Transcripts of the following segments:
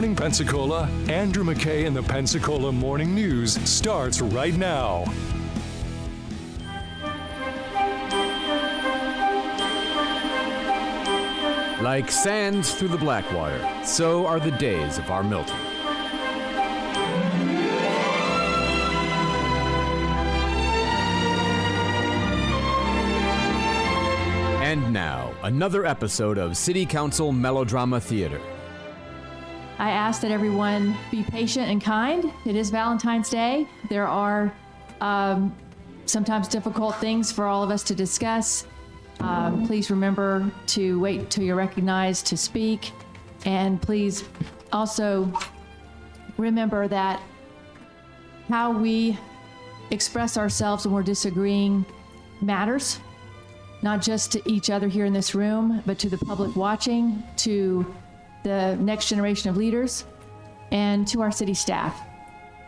Morning Pensacola, Andrew McKay in the Pensacola Morning News starts right now. Like sands through the Blackwater, so are the days of our Milton. And now, another episode of City Council Melodrama Theater. I ask that everyone be patient and kind. It is Valentine's Day. There are um, sometimes difficult things for all of us to discuss. Um, please remember to wait till you're recognized to speak. And please also remember that how we express ourselves when we're disagreeing matters, not just to each other here in this room, but to the public watching, to the next generation of leaders, and to our city staff,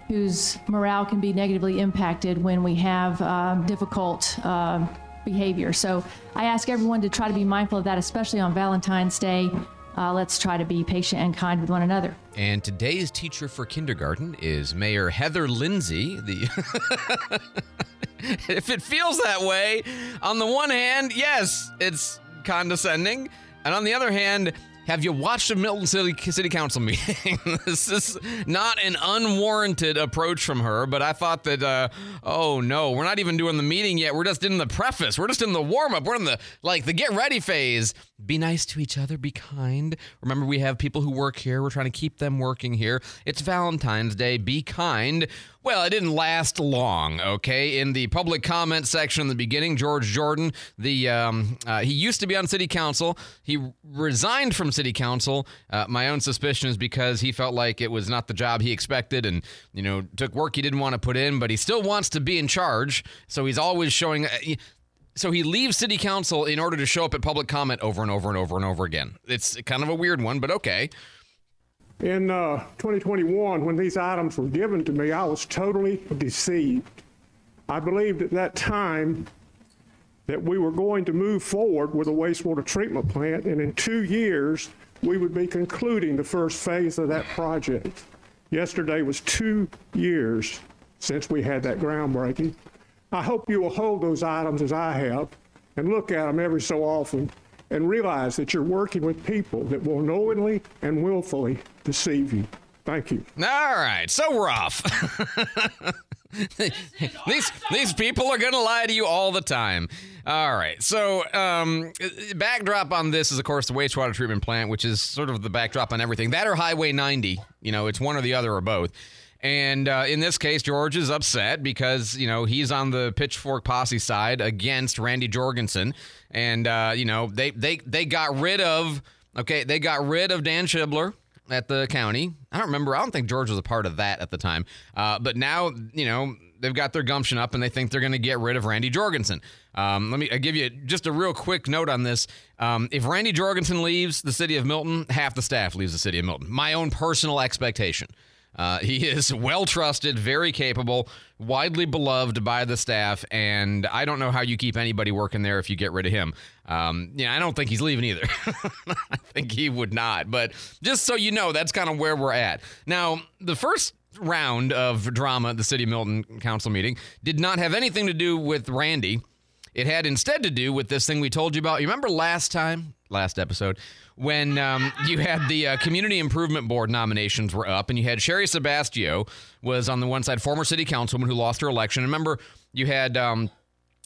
whose morale can be negatively impacted when we have um, difficult um, behavior. So I ask everyone to try to be mindful of that, especially on Valentine's Day. Uh, let's try to be patient and kind with one another. And today's teacher for kindergarten is Mayor Heather Lindsay. The if it feels that way, on the one hand, yes, it's condescending, and on the other hand, have you watched a Milton City, City Council meeting? this is not an unwarranted approach from her, but I thought that, uh, oh no, we're not even doing the meeting yet. We're just in the preface. We're just in the warm up. We're in the, like, the get ready phase. Be nice to each other, be kind. Remember, we have people who work here. We're trying to keep them working here. It's Valentine's Day. Be kind. Well, it didn't last long, okay? In the public comment section in the beginning, George Jordan, the um, uh, he used to be on city council. He resigned from city council. Uh, my own suspicion is because he felt like it was not the job he expected, and you know took work he didn't want to put in, but he still wants to be in charge. So he's always showing. Uh, so he leaves city council in order to show up at public comment over and over and over and over again. It's kind of a weird one, but okay. In uh, 2021, when these items were given to me, I was totally deceived. I believed at that time that we were going to move forward with a wastewater treatment plant, and in two years, we would be concluding the first phase of that project. Yesterday was two years since we had that groundbreaking. I hope you will hold those items as I have and look at them every so often and realize that you're working with people that will knowingly and willfully deceive you. Thank you. All right, so rough. these these people are to lie to you all the time. All right. So, um, backdrop on this is, of course, the wastewater treatment plant, which is sort of the backdrop on everything. That or Highway 90. You know, it's one or the other or both. And uh, in this case, George is upset because, you know, he's on the pitchfork posse side against Randy Jorgensen. And, uh, you know, they, they, they got rid of, okay, they got rid of Dan Schibler at the county. I don't remember. I don't think George was a part of that at the time. Uh, but now, you know, they've got their gumption up and they think they're going to get rid of Randy Jorgensen. Um, let me I give you just a real quick note on this. Um, if Randy Jorgensen leaves the city of Milton, half the staff leaves the city of Milton. My own personal expectation. Uh, he is well trusted, very capable, widely beloved by the staff, and I don't know how you keep anybody working there if you get rid of him. Um, yeah, I don't think he's leaving either. I think he would not. But just so you know, that's kind of where we're at. Now, the first round of drama at the City of Milton Council meeting did not have anything to do with Randy. It had instead to do with this thing we told you about. You remember last time, last episode, when um, you had the uh, Community Improvement Board nominations were up, and you had Sherry Sebastio was on the one side, former city councilman who lost her election. Remember, you had um,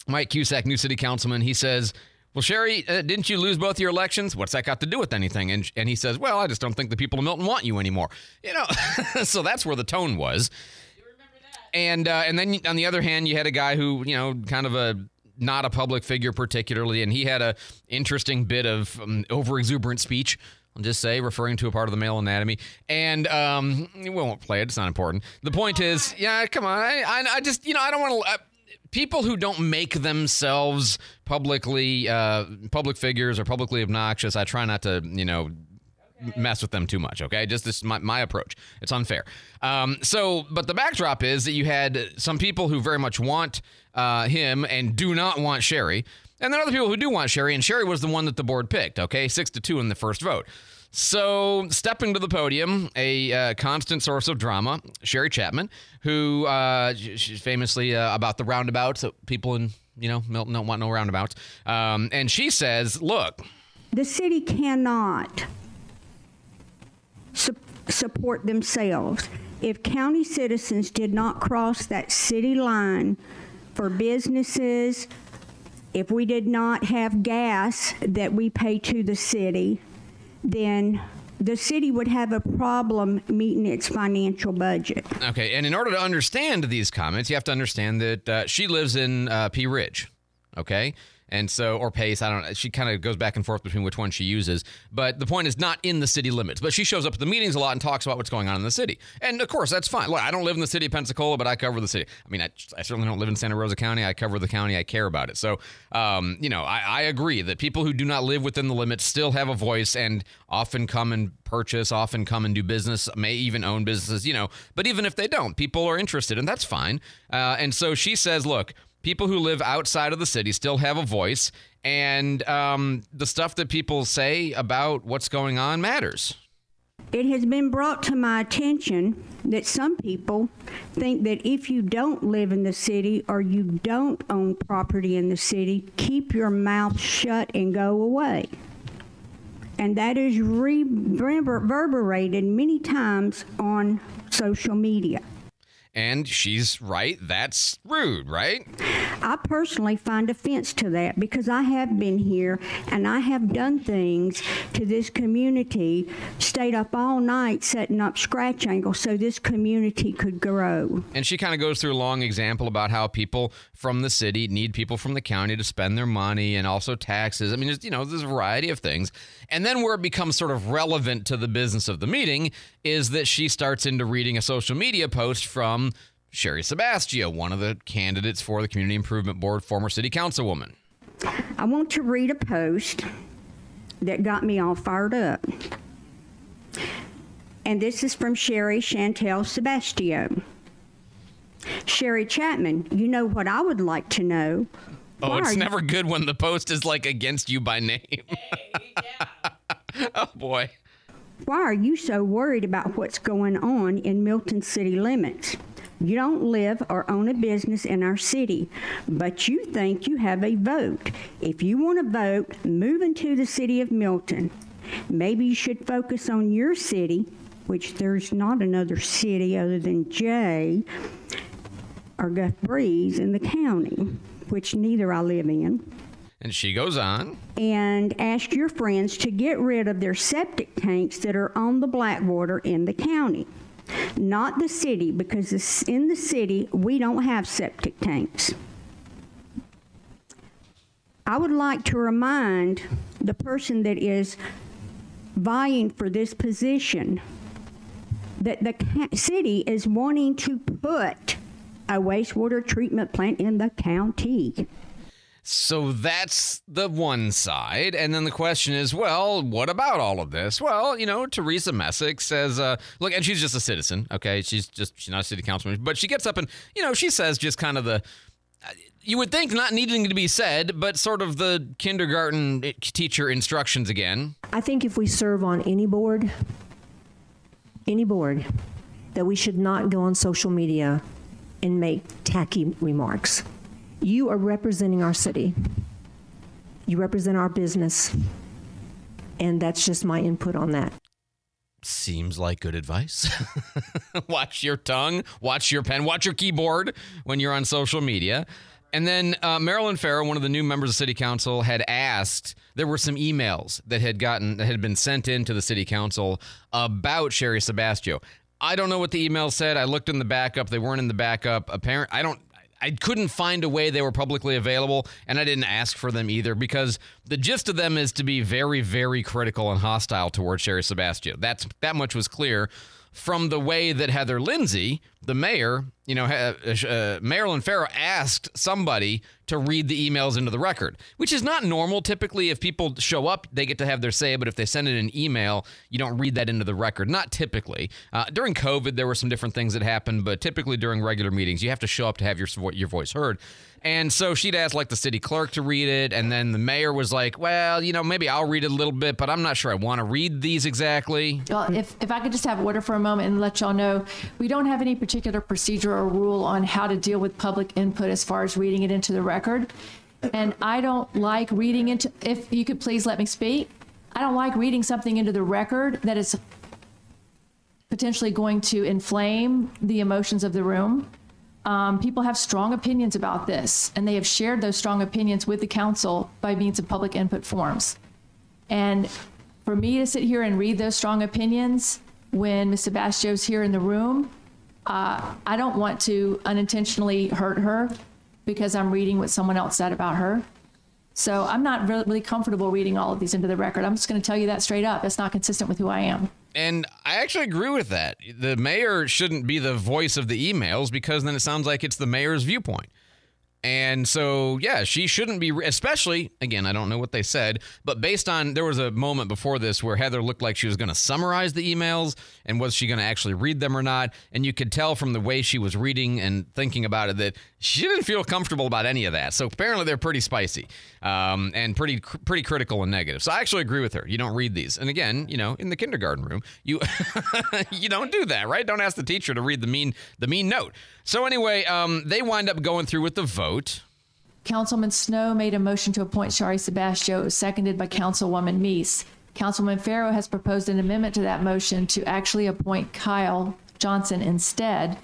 Mike Cusack, new city councilman. He says, "Well, Sherry, uh, didn't you lose both your elections? What's that got to do with anything?" And and he says, "Well, I just don't think the people of Milton want you anymore." You know, so that's where the tone was. And uh, and then on the other hand, you had a guy who you know kind of a not a public figure particularly, and he had a interesting bit of um, over exuberant speech. I'll just say, referring to a part of the male anatomy, and um, we won't play it. It's not important. The point is, yeah, come on. I, I, I just, you know, I don't want to. Uh, people who don't make themselves publicly uh, public figures or publicly obnoxious, I try not to, you know, mess with them too much. Okay, just this my, my approach. It's unfair. Um, so, but the backdrop is that you had some people who very much want uh, him and do not want Sherry, and then other people who do want Sherry, and Sherry was the one that the board picked. Okay, six to two in the first vote. So, stepping to the podium, a uh, constant source of drama, Sherry Chapman, who uh, she's famously uh, about the roundabouts. that People in you know Milton don't want no roundabouts, um, and she says, "Look, The city cannot su- support themselves. If county citizens did not cross that city line for businesses, if we did not have gas that we pay to the city, then the city would have a problem meeting its financial budget. Okay, and in order to understand these comments, you have to understand that uh, she lives in uh, Pea Ridge. Okay. And so, or Pace, I don't know. She kind of goes back and forth between which one she uses. But the point is not in the city limits. But she shows up at the meetings a lot and talks about what's going on in the city. And of course, that's fine. Look, I don't live in the city of Pensacola, but I cover the city. I mean, I, I certainly don't live in Santa Rosa County. I cover the county. I care about it. So, um, you know, I, I agree that people who do not live within the limits still have a voice and often come and purchase, often come and do business, may even own businesses, you know. But even if they don't, people are interested, and that's fine. Uh, and so she says, look, people who live outside of the city still have a voice, and um, the stuff that people say about what's going on matters. It has been brought to my attention that some people think that if you don't live in the city or you don't own property in the city, keep your mouth shut and go away. And that is reverberated many times on social media. And she's right. That's rude, right? I personally find offense to that because I have been here and I have done things to this community, stayed up all night setting up Scratch Ankles so this community could grow. And she kind of goes through a long example about how people from the city need people from the county to spend their money and also taxes. I mean, there's, you know, there's a variety of things. And then where it becomes sort of relevant to the business of the meeting is that she starts into reading a social media post from Sherry Sebastio, one of the candidates for the Community Improvement Board, former city councilwoman. I want to read a post that got me all fired up. And this is from Sherry Chantel Sebastio. Sherry Chapman, you know what I would like to know? Oh, Why it's are you- never good when the post is like against you by name. oh boy. Why are you so worried about what's going on in Milton city limits? You don't live or own a business in our city, but you think you have a vote. If you want to vote, move into the city of Milton. Maybe you should focus on your city, which there's not another city other than Jay or Gulf Breeze in the county, which neither I live in And she goes on. and ask your friends to get rid of their septic tanks that are on the Blackwater in the county. Not the city, because in the city, we don't have septic tanks. I would like to remind the person that is vying for this position that the city is wanting to put a wastewater treatment plant in the county. So that's the one side. And then the question is, well, what about all of this? Well, you know, Teresa Messick says, uh, look, and she's just a citizen, okay? She's just, she's not a city councilman, but she gets up and, you know, she says just kind of the, uh, you would think not needing to be said, but sort of the kindergarten teacher instructions again. I think if we serve on any board, any board, that we should not go on social media and make tacky remarks. You are representing our city. You represent our business. And that's just my input on that. Seems like good advice. watch your tongue, watch your pen, watch your keyboard when you're on social media. And then uh, Marilyn Farrow, one of the new members of City Council, had asked. There were some emails that had gotten that had been sent in to the City Council about Sherry Sebastio. I don't know what the email said. I looked in the backup; they weren't in the backup. Apparent. I don't. I couldn't find a way they were publicly available, and I didn't ask for them either because the gist of them is to be very, very critical and hostile towards Sherry Sebastio. That's that much was clear from the way that Heather Lindsay, the mayor, you know, uh, uh, Marilyn Farrow asked somebody to read the emails into the record, which is not normal. Typically, if people show up, they get to have their say, but if they send in an email, you don't read that into the record. Not typically. Uh, during COVID, there were some different things that happened, but typically during regular meetings, you have to show up to have your your voice heard. And so she'd asked like the city clerk to read it, and then the mayor was like, "Well, you know, maybe I'll read it a little bit, but I'm not sure I want to read these exactly." Well, if, if I could just have order for a moment and let y'all know, we don't have any particular procedure or rule on how to deal with public input as far as reading it into the record. And I don't like reading into, if you could please let me speak, I don't like reading something into the record that is potentially going to inflame the emotions of the room. Um, people have strong opinions about this, and they have shared those strong opinions with the council by means of public input forms. And for me to sit here and read those strong opinions when Ms. Sebastio's here in the room, uh, I don't want to unintentionally hurt her because I'm reading what someone else said about her. So I'm not really, really comfortable reading all of these into the record. I'm just going to tell you that straight up. It's not consistent with who I am. And I actually agree with that. The mayor shouldn't be the voice of the emails because then it sounds like it's the mayor's viewpoint. And so, yeah, she shouldn't be, especially, again, I don't know what they said, but based on, there was a moment before this where Heather looked like she was going to summarize the emails and was she going to actually read them or not. And you could tell from the way she was reading and thinking about it that she didn't feel comfortable about any of that. So apparently they're pretty spicy um, and pretty, pretty critical and negative. So I actually agree with her. You don't read these. And again, you know, in the kindergarten room, you, you don't do that, right? Don't ask the teacher to read the mean, the mean note. So anyway, um, they wind up going through with the vote. Councilman Snow made a motion to appoint Shari Sebastio, seconded by Councilwoman Meese. Councilman Farrow has proposed an amendment to that motion to actually appoint Kyle Johnson instead.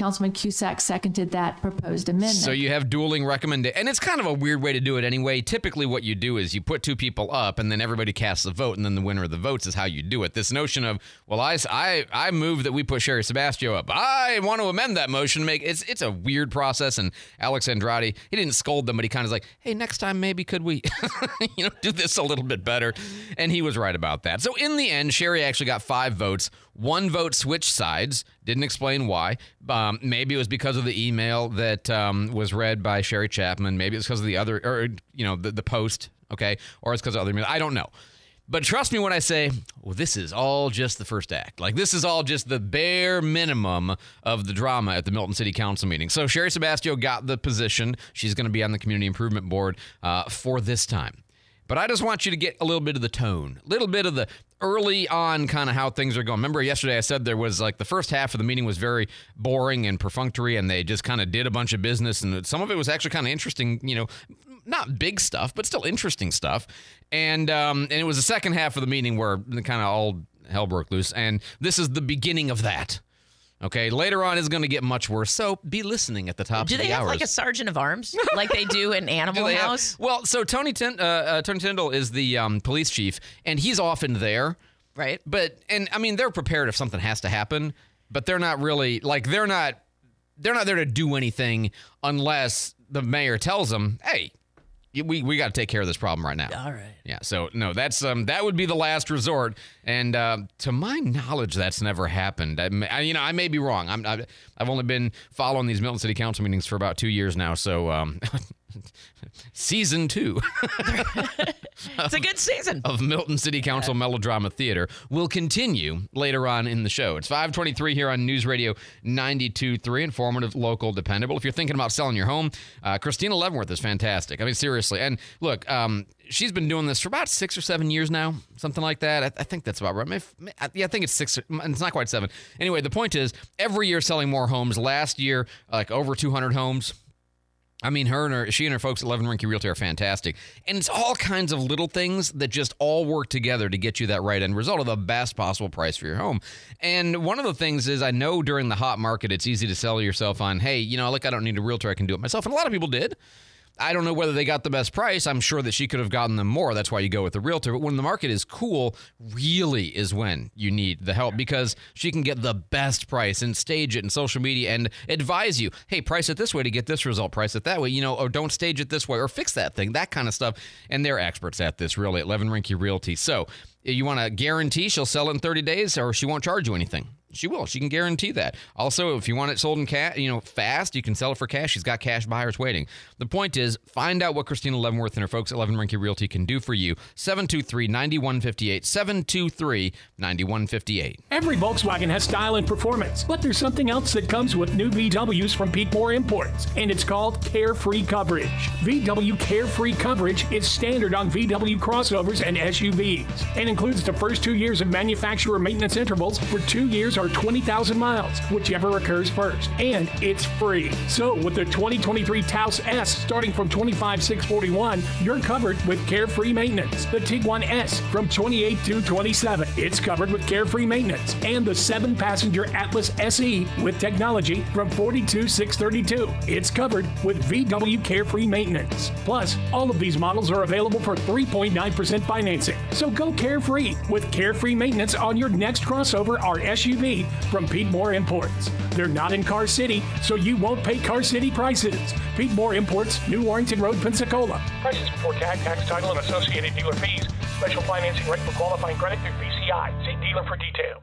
Councilman Cusack seconded that proposed amendment. So you have dueling recommendation, and it's kind of a weird way to do it anyway. Typically, what you do is you put two people up, and then everybody casts a vote, and then the winner of the votes is how you do it. This notion of well, I I, I move that we put Sherry Sebastio up. I want to amend that motion. Make it's it's a weird process. And Alex Andrade, he didn't scold them, but he kind of was like, hey, next time maybe could we, you know, do this a little bit better? And he was right about that. So in the end, Sherry actually got five votes. One vote switched sides. Didn't explain why. Um, maybe it was because of the email that um, was read by Sherry Chapman. Maybe it's because of the other, or you know, the, the post. Okay, or it's because of other. I don't know. But trust me when I say, well, this is all just the first act. Like, this is all just the bare minimum of the drama at the Milton City Council meeting. So, Sherry Sebastio got the position. She's going to be on the Community Improvement Board uh, for this time. But I just want you to get a little bit of the tone, a little bit of the early on kind of how things are going. Remember yesterday I said there was like the first half of the meeting was very boring and perfunctory and they just kind of did a bunch of business and some of it was actually kind of interesting, you know, not big stuff, but still interesting stuff. And um, and it was the second half of the meeting where kind of all hell broke loose and this is the beginning of that. Okay, later on is going to get much worse. So be listening at the top Do of they the have hours. like a sergeant of arms like they do in Do Animal have- House? well, so Tony Tin- uh, uh, Tony Tyndall is the um, police chief, and he's often there. Right. But and I mean, they're prepared if something has to happen, but they're not really like they're not they're not there to do anything unless the mayor tells them, "Hey, we we got to take care of this problem right now." All right. Yeah. So no, that's um that would be the last resort, and um, to my knowledge, that's never happened. I, may- I- you know, I may be wrong. I'm I've, I've only been following these Milton City Council meetings for about two years now, so um, season two. It's a good season. of Milton City Council Melodrama Theater will continue later on in the show. It's 523 here on News Radio 92.3, informative, local, dependable. If you're thinking about selling your home, uh, Christina Leavenworth is fantastic. I mean, seriously. And look, um, she's been doing this for about six or seven years now, something like that. I, I think that's about right. Maybe- yeah, I think it's six. It's not quite seven. Anyway, the point is, every year selling more homes. Last year, like over 200 homes. I mean, her and her, she and her folks at Levin Rinke Realty are fantastic. And it's all kinds of little things that just all work together to get you that right end result of the best possible price for your home. And one of the things is, I know during the hot market, it's easy to sell yourself on, hey, you know, like I don't need a realtor, I can do it myself. And a lot of people did. I don't know whether they got the best price. I'm sure that she could have gotten them more. That's why you go with the realtor. But when the market is cool, really is when you need the help because she can get the best price and stage it in social media and advise you, hey, price it this way to get this result, price it that way, you know, or don't stage it this way or fix that thing, that kind of stuff. And they're experts at this, really, at Levin Rinke Realty. So you want to guarantee she'll sell in 30 days or she won't charge you anything. She will. She can guarantee that. Also, if you want it sold in cash, you know, fast, you can sell it for cash. She's got cash buyers waiting. The point is, find out what Christina Leavenworth and her folks at Levin Rinke Realty can do for you. 723-9158. 723-9158. Every Volkswagen has style and performance, but there's something else that comes with new VWs from Pete Moore Imports, and it's called Carefree Coverage. VW Carefree Coverage is standard on VW crossovers and SUVs, and includes the first two years of manufacturer maintenance intervals for two years or 20,000 miles, whichever occurs first, and it's free. So with the 2023 Taos S starting from 25,641, you're covered with Carefree Maintenance. The Tiguan S from 28,227, it's covered with Carefree Maintenance, and the seven-passenger Atlas SE with technology from 42,632, it's covered with VW Carefree Maintenance. Plus, all of these models are available for 3.9% financing. So go carefree with Carefree Maintenance on your next crossover or SUV from Pete Moore Imports. They're not in Car City, so you won't pay Car City prices. Pete Moore Imports, New Warrington Road, Pensacola. Prices before tag, tax, title, and associated dealer fees. Special financing rate for qualifying credit through BCI. See dealer for details.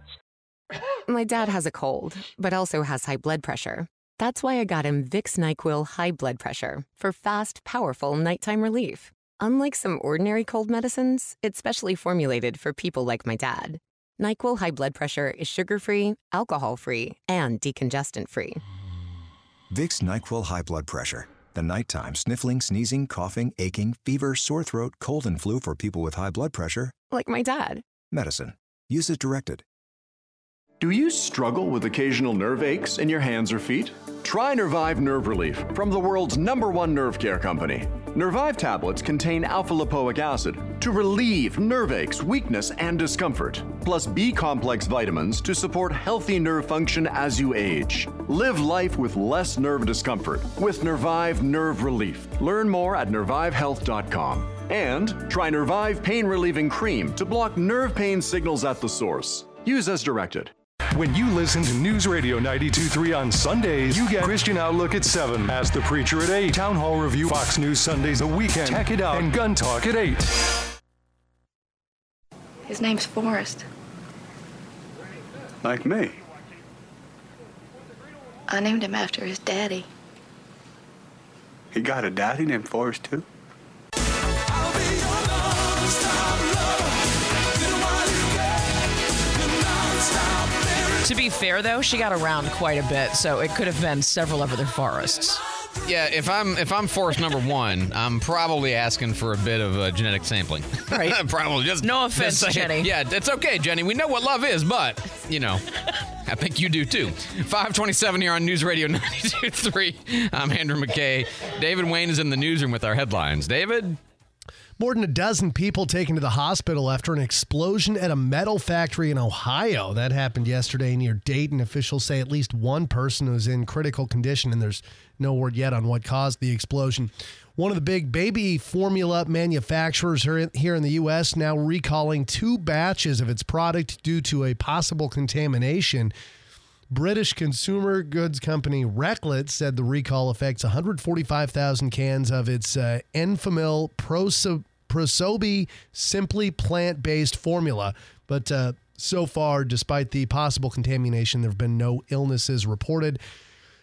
My dad has a cold, but also has high blood pressure. That's why I got him Vicks NyQuil High Blood Pressure for fast, powerful nighttime relief. Unlike some ordinary cold medicines, it's specially formulated for people like my dad. NyQuil High Blood Pressure is sugar free, alcohol free, and decongestant free. Vicks NyQuil High Blood Pressure. The nighttime sniffling, sneezing, coughing, aching, fever, sore throat, cold, and flu for people with high blood pressure. Like my dad. Medicine. Use as directed. Do you struggle with occasional nerve aches in your hands or feet? Try Nervive Nerve Relief from the world's number one nerve care company. Nervive tablets contain alpha lipoic acid to relieve nerve aches, weakness, and discomfort, plus B complex vitamins to support healthy nerve function as you age. Live life with less nerve discomfort with Nervive Nerve Relief. Learn more at nervivehealth.com. And try Nervive Pain Relieving Cream to block nerve pain signals at the source. Use as directed. When you listen to News Radio 92.3 on Sundays, you get Christian Outlook at 7, Ask the Preacher at 8, Town Hall Review, Fox News Sundays, The Weekend, Check It Out, and Gun Talk at 8. His name's Forrest. Like me. I named him after his daddy. He got a daddy named Forrest, too? To be fair, though, she got around quite a bit, so it could have been several other forests. Yeah, if I'm if I'm forest number one, I'm probably asking for a bit of uh, genetic sampling. Right. probably just No offense, just. Jenny. Yeah, it's okay, Jenny. We know what love is, but you know, I think you do too. 527 here on News Radio 92.3. I'm Andrew McKay. David Wayne is in the newsroom with our headlines. David. More than a dozen people taken to the hospital after an explosion at a metal factory in Ohio. That happened yesterday near Dayton. Officials say at least one person was in critical condition, and there's no word yet on what caused the explosion. One of the big baby formula manufacturers here in the U.S. now recalling two batches of its product due to a possible contamination. British consumer goods company Reckitt said the recall affects 145,000 cans of its uh, Enfamil Proso- ProSobee Simply Plant Based formula. But uh, so far, despite the possible contamination, there have been no illnesses reported.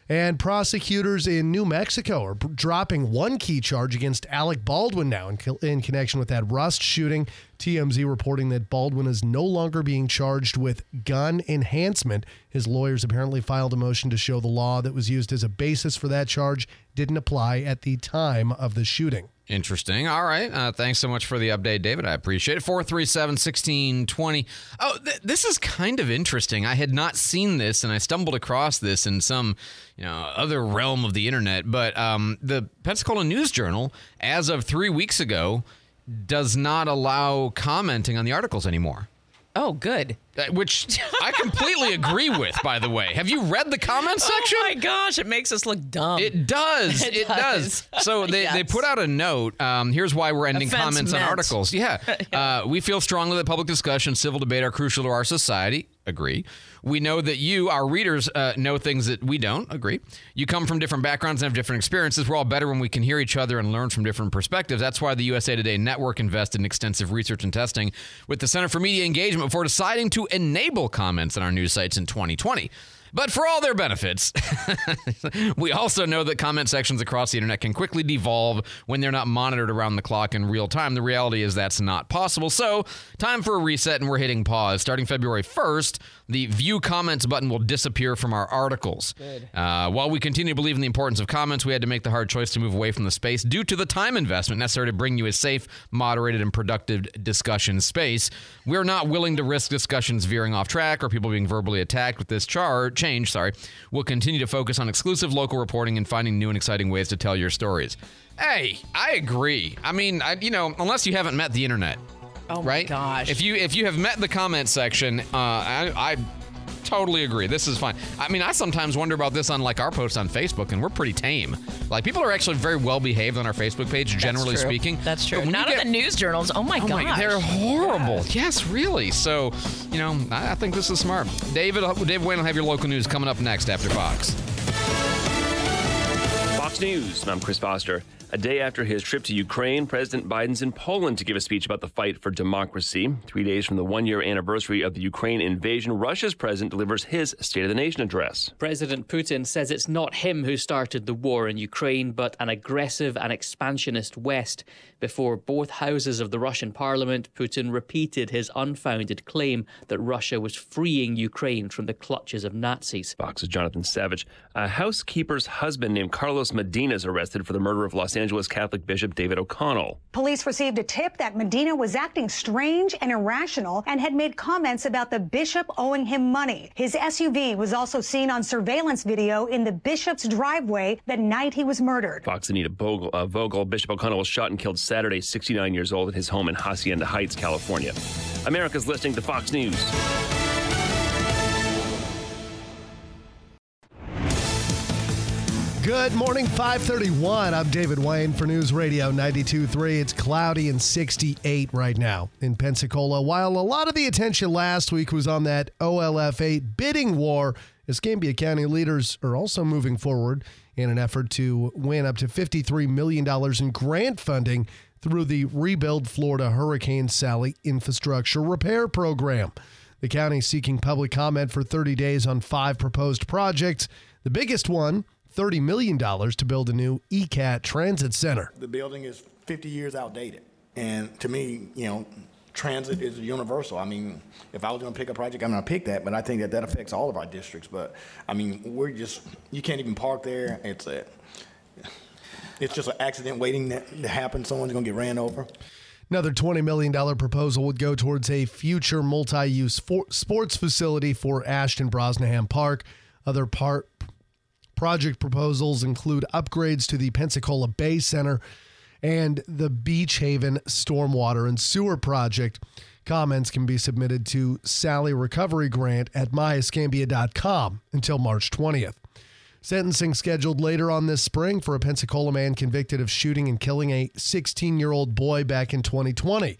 And prosecutors in New Mexico are dropping one key charge against Alec Baldwin now in, in connection with that Rust shooting. TMZ reporting that Baldwin is no longer being charged with gun enhancement. His lawyers apparently filed a motion to show the law that was used as a basis for that charge didn't apply at the time of the shooting. Interesting. All right. Uh, thanks so much for the update, David. I appreciate it. 437 1620. Oh, th- this is kind of interesting. I had not seen this, and I stumbled across this in some you know, other realm of the internet. But um, the Pensacola News Journal, as of three weeks ago, does not allow commenting on the articles anymore. Oh, good. Uh, Which I completely agree with, by the way. Have you read the comments section? Oh my gosh, it makes us look dumb. It does. It It, does. does. So they, they put out a note. Um, here's why we're ending Offense comments on meant. articles. Yeah. Uh, we feel strongly that public discussion, civil debate are crucial to our society. Agree. We know that you, our readers, uh, know things that we don't. Agree. You come from different backgrounds and have different experiences. We're all better when we can hear each other and learn from different perspectives. That's why the USA Today Network invested in extensive research and testing with the Center for Media Engagement before deciding to enable comments on our news sites in 2020. But for all their benefits, we also know that comment sections across the internet can quickly devolve when they're not monitored around the clock in real time. The reality is that's not possible. So, time for a reset, and we're hitting pause. Starting February 1st, the view comments button will disappear from our articles. Uh, while we continue to believe in the importance of comments, we had to make the hard choice to move away from the space due to the time investment necessary to bring you a safe, moderated, and productive discussion space. We're not willing to risk discussions veering off track or people being verbally attacked with this charge change. Sorry, we'll continue to focus on exclusive local reporting and finding new and exciting ways to tell your stories. Hey, I agree. I mean, I, you know, unless you haven't met the internet, Oh my right? gosh. If you if you have met the comment section, uh, I, I totally agree. This is fine. I mean, I sometimes wonder about this on like our posts on Facebook, and we're pretty tame. Like people are actually very well behaved on our Facebook page, generally speaking. That's true. But when Not in the news journals. Oh my Oh gosh. my, they're horrible. Yes, really. So, you know, I, I think this is smart. David, uh, David Wayne will have your local news coming up next after Fox. News. I'm Chris Foster. A day after his trip to Ukraine, President Biden's in Poland to give a speech about the fight for democracy. Three days from the one year anniversary of the Ukraine invasion, Russia's president delivers his State of the Nation address. President Putin says it's not him who started the war in Ukraine, but an aggressive and expansionist West. Before both houses of the Russian parliament, Putin repeated his unfounded claim that Russia was freeing Ukraine from the clutches of Nazis. Fox's Jonathan Savage. A housekeeper's husband named Carlos Medina is arrested for the murder of Los Angeles Catholic Bishop David O'Connell. Police received a tip that Medina was acting strange and irrational and had made comments about the bishop owing him money. His SUV was also seen on surveillance video in the bishop's driveway the night he was murdered. Fox Anita Vogel, uh, Vogel, Bishop O'Connell was shot and killed Saturday, 69 years old, at his home in Hacienda Heights, California. America's listening to Fox News. Good morning, 531. I'm David Wayne for News Radio 92.3. It's cloudy and 68 right now in Pensacola. While a lot of the attention last week was on that OLF 8 bidding war, Escambia County leaders are also moving forward in an effort to win up to $53 million in grant funding through the Rebuild Florida Hurricane Sally Infrastructure Repair Program. The county is seeking public comment for 30 days on five proposed projects. The biggest one, $30 million to build a new ECAT transit center. The building is 50 years outdated. And to me, you know, transit is universal. I mean, if I was going to pick a project, I'm going to pick that, but I think that that affects all of our districts. But I mean, we're just, you can't even park there. It's a, it's just an accident waiting to happen. Someone's going to get ran over. Another $20 million proposal would go towards a future multi use sports facility for Ashton Brosnahan Park. Other part project proposals include upgrades to the Pensacola Bay Center and the Beach Haven Stormwater and Sewer Project. Comments can be submitted to Sally Recovery Grant at myescambia.com until March 20th. Sentencing scheduled later on this spring for a Pensacola man convicted of shooting and killing a 16 year old boy back in 2020.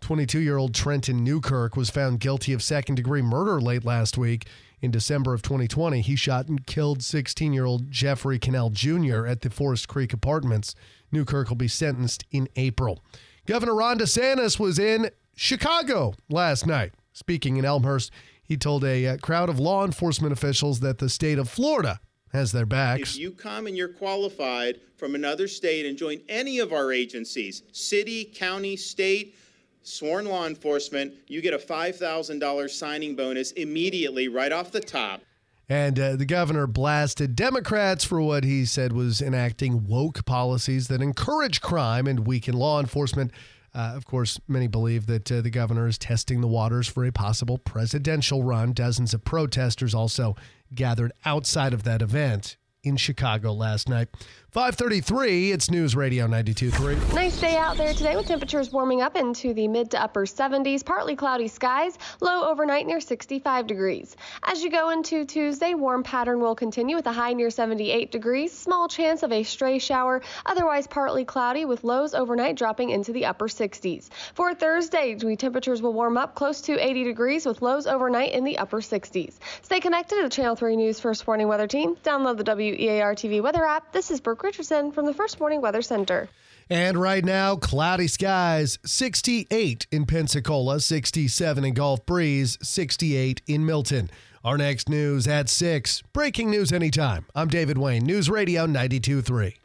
22 year old Trenton Newkirk was found guilty of second degree murder late last week. In December of 2020, he shot and killed 16 year old Jeffrey Cannell Jr. at the Forest Creek Apartments. Newkirk will be sentenced in April. Governor Ron DeSantis was in Chicago last night. Speaking in Elmhurst, he told a uh, crowd of law enforcement officials that the state of Florida has their backs. If you come and you're qualified from another state and join any of our agencies, city, county, state, sworn law enforcement, you get a $5,000 signing bonus immediately right off the top. And uh, the governor blasted Democrats for what he said was enacting woke policies that encourage crime and weaken law enforcement. Uh, of course, many believe that uh, the governor is testing the waters for a possible presidential run. Dozens of protesters also gathered outside of that event in Chicago last night. 533, it's News Radio 92.3. Nice day out there today with temperatures warming up into the mid to upper 70s, partly cloudy skies, low overnight near 65 degrees. As you go into Tuesday, warm pattern will continue with a high near 78 degrees, small chance of a stray shower, otherwise partly cloudy with lows overnight dropping into the upper 60s. For Thursday, temperatures will warm up close to 80 degrees with lows overnight in the upper 60s. Stay connected to the Channel 3 News First Warning Weather Team. Download the WEAR TV weather app. This is Brooke Richardson from the First Warning Weather Center. And right now, cloudy skies, 68 in Pensacola, 67 in Gulf Breeze, 68 in Milton. Our next news at 6. Breaking news anytime. I'm David Wayne, News Radio 92.3.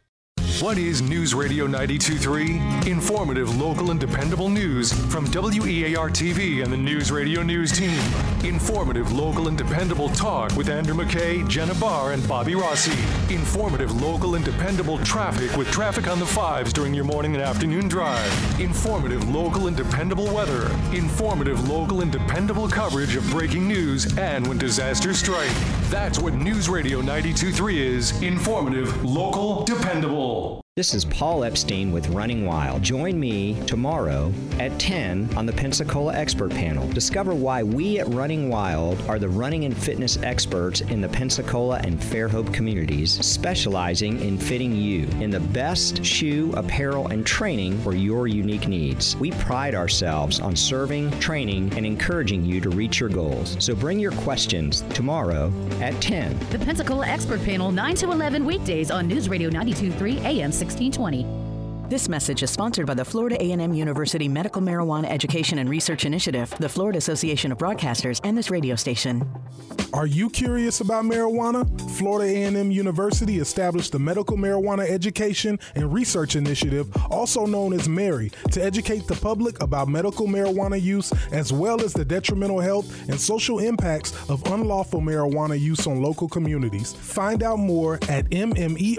What is News Radio 92.3? Informative, local, and dependable news from WEAR TV and the News Radio News team. Informative, local, and dependable talk with Andrew McKay, Jenna Barr, and Bobby Rossi. Informative, local, and dependable traffic with traffic on the fives during your morning and afternoon drive. Informative, local, and dependable weather. Informative, local, and dependable coverage of breaking news and when disasters strike. That's what News Radio 92.3 is. Informative, local, dependable. This is Paul Epstein with Running Wild. Join me tomorrow at 10 on the Pensacola Expert Panel. Discover why we at Running Wild are the running and fitness experts in the Pensacola and Fairhope communities, specializing in fitting you in the best shoe, apparel, and training for your unique needs. We pride ourselves on serving, training, and encouraging you to reach your goals. So bring your questions tomorrow at 10. The Pensacola Expert Panel, 9 to 11 weekdays on News Radio 92.3 AM 1620. This message is sponsored by the Florida A&M University Medical Marijuana Education and Research Initiative, the Florida Association of Broadcasters, and this radio station. Are you curious about marijuana? Florida A&M University established the Medical Marijuana Education and Research Initiative, also known as MARY, to educate the public about medical marijuana use as well as the detrimental health and social impacts of unlawful marijuana use on local communities. Find out more at mmeri.famu.edu.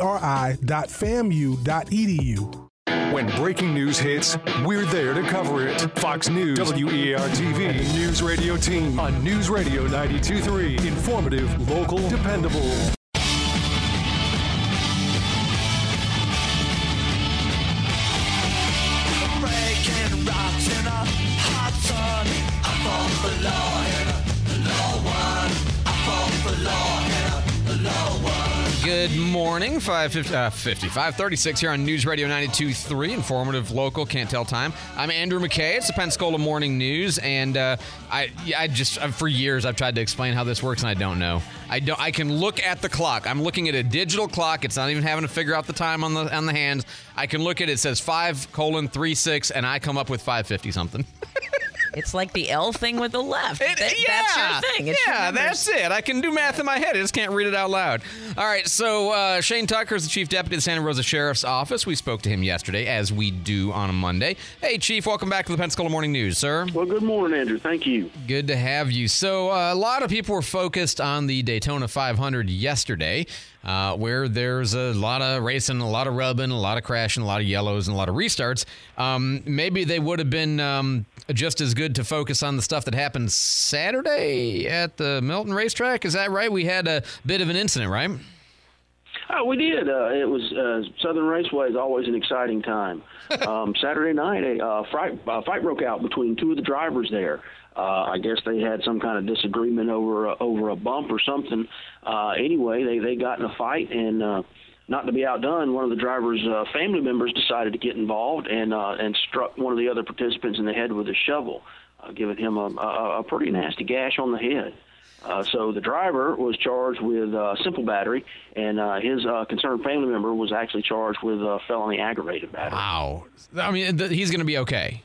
When breaking news hits, we're there to cover it. Fox News, WEAR TV, News Radio team on News Radio 92.3. Informative, local, dependable. Good morning, 550, uh, 50, 536 here on News Radio 92.3, informative, local, can't tell time. I'm Andrew McKay. It's the Pensacola Morning News, and uh, I, I just uh, for years I've tried to explain how this works, and I don't know. I don't. I can look at the clock. I'm looking at a digital clock. It's not even having to figure out the time on the on the hands. I can look at it. It says five colon three six, and I come up with 550 something. It's like the L thing with the left. That- That's your thing. It's yeah, numbers. that's it. I can do math in my head. I just can't read it out loud. All right, so uh, Shane Tucker is the chief deputy of the Santa Rosa Sheriff's Office. We spoke to him yesterday, as we do on a Monday. Hey, Chief, welcome back to the Pensacola Morning News, sir. Well, good morning, Andrew. Thank you. Good to have you. So, uh, a lot of people were focused on the Daytona 500 yesterday, uh, where there's a lot of racing, a lot of rubbing, a lot of crashing, a lot of yellows, and a lot of restarts. Um, maybe they would have been um, just as good to focus on the stuff that happened Saturday at the Milton racetrack. Is that right? We had a bit of an incident, right? Oh, we did. Uh, it was uh, Southern Raceway is always an exciting time. um, Saturday night, a uh, fight, uh, fight broke out between two of the drivers there. Uh, I guess they had some kind of disagreement over a, over a bump or something. Uh, anyway, they they got in a fight and. Uh, not to be outdone, one of the driver's uh, family members decided to get involved and uh, and struck one of the other participants in the head with a shovel, uh, giving him a, a, a pretty nasty gash on the head. Uh, so the driver was charged with uh, simple battery, and uh, his uh, concerned family member was actually charged with uh, felony aggravated battery. Wow. I mean, th- he's going to be okay.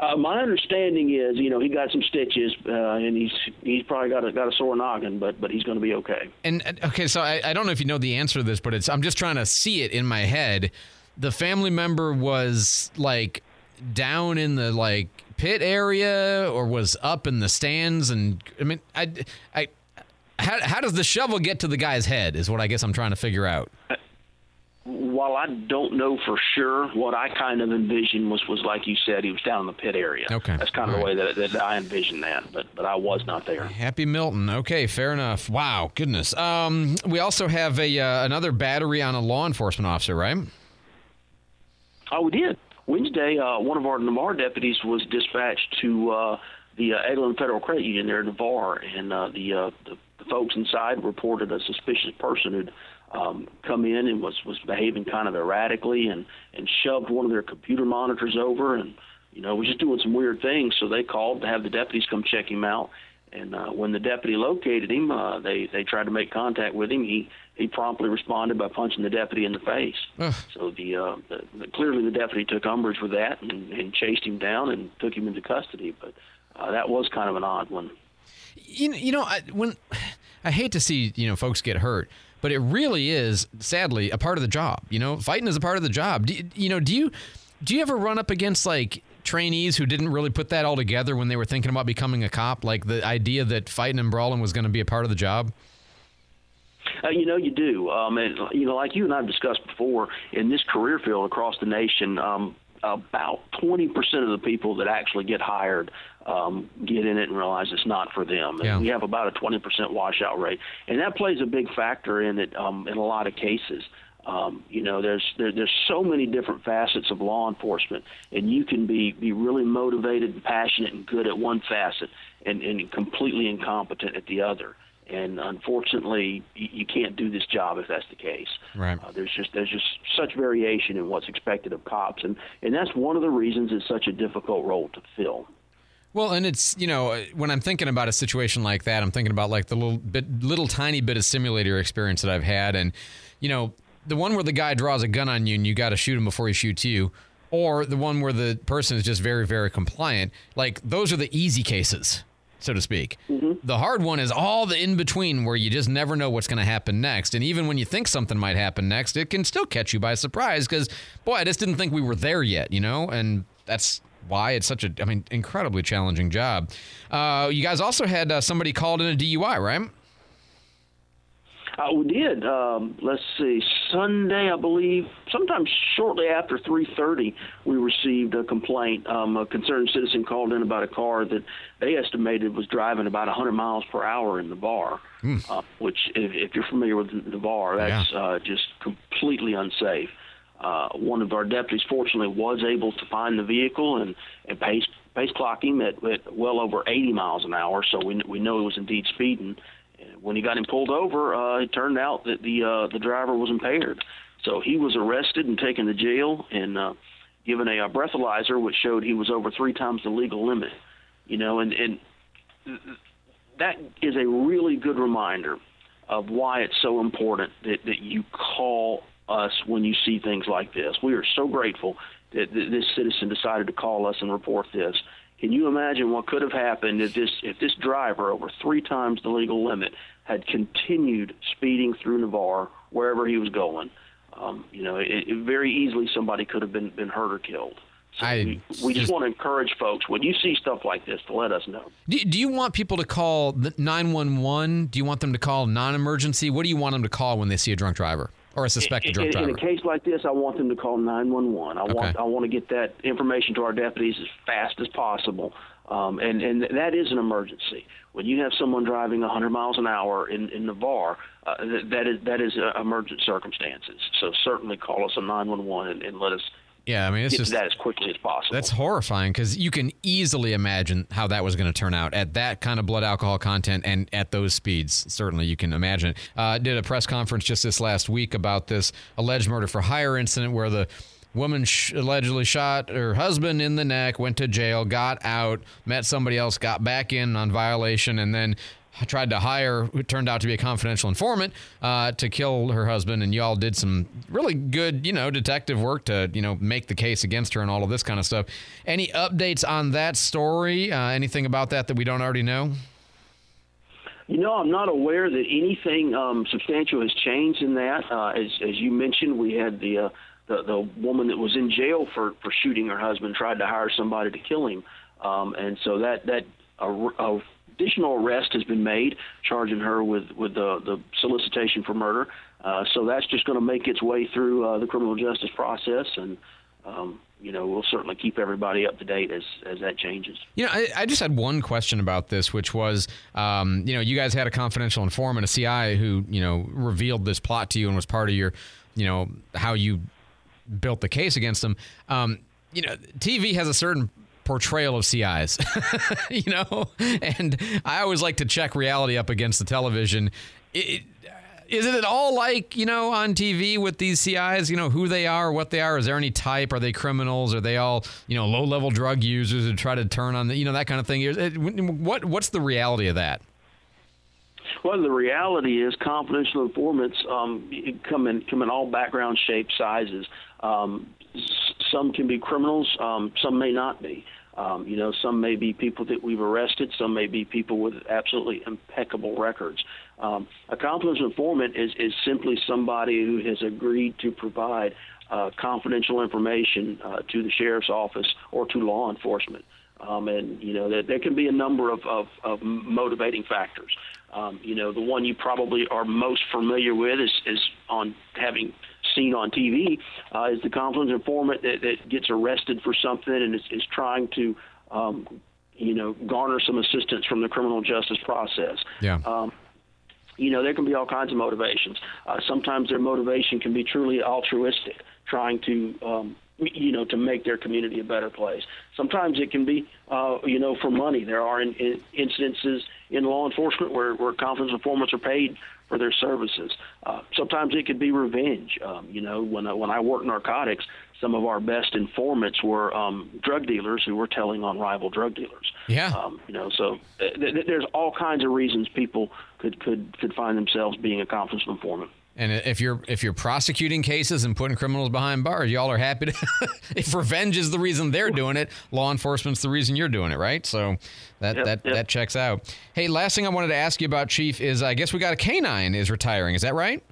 Uh, my understanding is, you know, he got some stitches, uh, and he's he's probably got a got a sore noggin, but but he's going to be okay. And okay, so I, I don't know if you know the answer to this, but it's I'm just trying to see it in my head. The family member was like down in the like pit area or was up in the stands and I mean I I how, how does the shovel get to the guy's head is what I guess I'm trying to figure out. while I don't know for sure, what I kind of envisioned was was like you said, he was down in the pit area. Okay. That's kind of All the way that, that I envisioned that, but but I was not there. Happy Milton. Okay, fair enough. Wow, goodness. Um, we also have a uh, another battery on a law enforcement officer, right? Oh, we did. Wednesday, uh, one of our Navarre deputies was dispatched to uh, the uh, Eglin Federal Credit Union there in Navarre, and uh, the, uh, the the folks inside reported a suspicious person who'd um, come in and was was behaving kind of erratically and and shoved one of their computer monitors over and you know was just doing some weird things. So they called to have the deputies come check him out. And uh, when the deputy located him, uh, they they tried to make contact with him. He he promptly responded by punching the deputy in the face. So the, uh, the, the clearly the deputy took umbrage with that and, and chased him down and took him into custody. But uh, that was kind of an odd one. You, you know, I, when I hate to see you know folks get hurt, but it really is sadly a part of the job. You know, fighting is a part of the job. Do, you know, do you do you ever run up against like trainees who didn't really put that all together when they were thinking about becoming a cop? Like the idea that fighting and brawling was going to be a part of the job. Uh, you know, you do. Um, and, you know, like you and I have discussed before, in this career field across the nation, um, about 20% of the people that actually get hired um, get in it and realize it's not for them. And Yeah. we have about a 20% washout rate, and that plays a big factor in it um, in a lot of cases. Um, you know, there's there, there's so many different facets of law enforcement, and you can be be really motivated and passionate and good at one facet, and, and completely incompetent at the other. And unfortunately, you, you can't do this job if that's the case. Right. Uh, there's just there's just such variation in what's expected of cops, and and that's one of the reasons it's such a difficult role to fill. Well, and it's you know when I'm thinking about a situation like that, I'm thinking about like the little bit, little tiny bit of simulator experience that I've had, and you know the one where the guy draws a gun on you and you got to shoot him before he shoots you, or the one where the person is just very very compliant. Like those are the easy cases, so to speak. The hard one is all the in between where you just never know what's going to happen next, and even when you think something might happen next, it can still catch you by surprise because boy, I just didn't think we were there yet, you know, and that's why it's such a, I mean, incredibly challenging job. Uh, you guys also had uh, somebody called in a DUI, right? Uh, we did. Um, let's see. Sunday, I believe, sometime shortly after 3:30, we received a complaint. Um, a concerned citizen called in about a car that they estimated was driving about 100 miles per hour in Navarre. Uh, which, if, if you're familiar with Navarre, that's uh, just completely unsafe. Uh, one of our deputies, fortunately, was able to find the vehicle and, and pace pace clock him at, at well over 80 miles an hour. So we we know he was indeed speeding. When he got him pulled over, uh, it turned out that the uh, the driver was impaired. So he was arrested and taken to jail and uh, given a, uh breathalyzer, which showed he was over three times the legal limit. You know, and and that is a really good reminder of why it's so important that, that you call us when you see things like this. We are so grateful that, that this citizen decided to call us and report this. Can you imagine what could have happened if this if this driver over three times the legal limit had continued speeding through Navarre wherever he was going? Um, you know, it, it very easily somebody could have been been hurt or killed. So we, we just want to encourage folks when you see stuff like this to let us know. Do, do you want people to call 911? Do you want them to call non emergency? What do you want them to call when they see a drunk driver or a suspected drunk in, in a case like this, I want them to call 911. I want I want to get that information to our deputies as fast as possible. Um, and and that is an emergency. When you have someone driving 100 miles an hour in in Navarre, uh, that, that is that is uh, emergent circumstances. So certainly call us on 911 and, and let us Yeah, I mean, it's get just that as quickly as possible. That's horrifying because you can easily imagine how that was going to turn out at that kind of blood alcohol content and at those speeds. Certainly, you can imagine. Uh, did a press conference just this last week about this alleged murder for hire incident where the woman sh- allegedly shot her husband in the neck, went to jail, got out, met somebody else, got back in on violation, and then tried to hire who turned out to be a confidential informant uh, to kill her husband and y'all did some really good you know detective work to you know make the case against her and all of this kind of stuff. Any updates on that story? Uh, anything about that that we don't already know? You know, I'm not aware that anything um, substantial has changed in that. Uh, as, as you mentioned, we had the, uh, the the woman that was in jail for, for shooting her husband tried to hire somebody to kill him, um, and so that that a, a additional arrest has been made, charging her with with the the solicitation for murder. Uh, so that's just going to make its way through uh, the criminal justice process, and um, you know we'll certainly keep everybody up to date as as that changes. You know, I, I just had one question about this, which was, um, you know, you guys had a confidential informant, a CI, who you know revealed this plot to you and was part of your, you know, how you built the case against them. Um, you know, TV has a certain portrayal of CIs, you know, and I always like to check reality up against the television. It, is it at all like you know on TV with these CIs? You know who they are, what they are. Is there any type? Are they criminals? Are they all you know low level drug users who try to turn on the you know that kind of thing? What what's the reality of that? Well, the reality is confidential informants um, come in come in all background shapes, sizes. Um, some can be criminals, um, some may not be. Um, you know, some may be people that we've arrested, some may be people with absolutely impeccable records. Um, a confidential informant is, is simply somebody who has agreed to provide uh, confidential information uh, to the sheriff's office or to law enforcement. Um, and, you know, there, there can be a number of, of, of motivating factors. Um, you know, the one you probably are most familiar with is, is on having seen on TV uh, is the confidential informant that, that gets arrested for something and is, is trying to, um, you know, garner some assistance from the criminal justice process. Yeah. Um, you know, there can be all kinds of motivations. Uh, sometimes their motivation can be truly altruistic, trying to, um, you know, to make their community a better place. Sometimes it can be, uh, you know, for money. There are in, in incidences in law enforcement where, where confidential informants are paid for their services. Uh, sometimes it could be revenge. Um, you know, when I, when I worked narcotics, some of our best informants were um, drug dealers who were telling on rival drug dealers. Yeah. Um, you know, so uh, th- th- there's all kinds of reasons people could could could find themselves being a confidential informant. And if you're if you're prosecuting cases and putting criminals behind bars, y'all are happy to. if revenge is the reason they're doing it, law enforcement's the reason you're doing it, right? So that Yep, that yep. that checks out. Hey, last thing I wanted to ask you about, Chief, is I guess we got a canine is retiring. Is that right?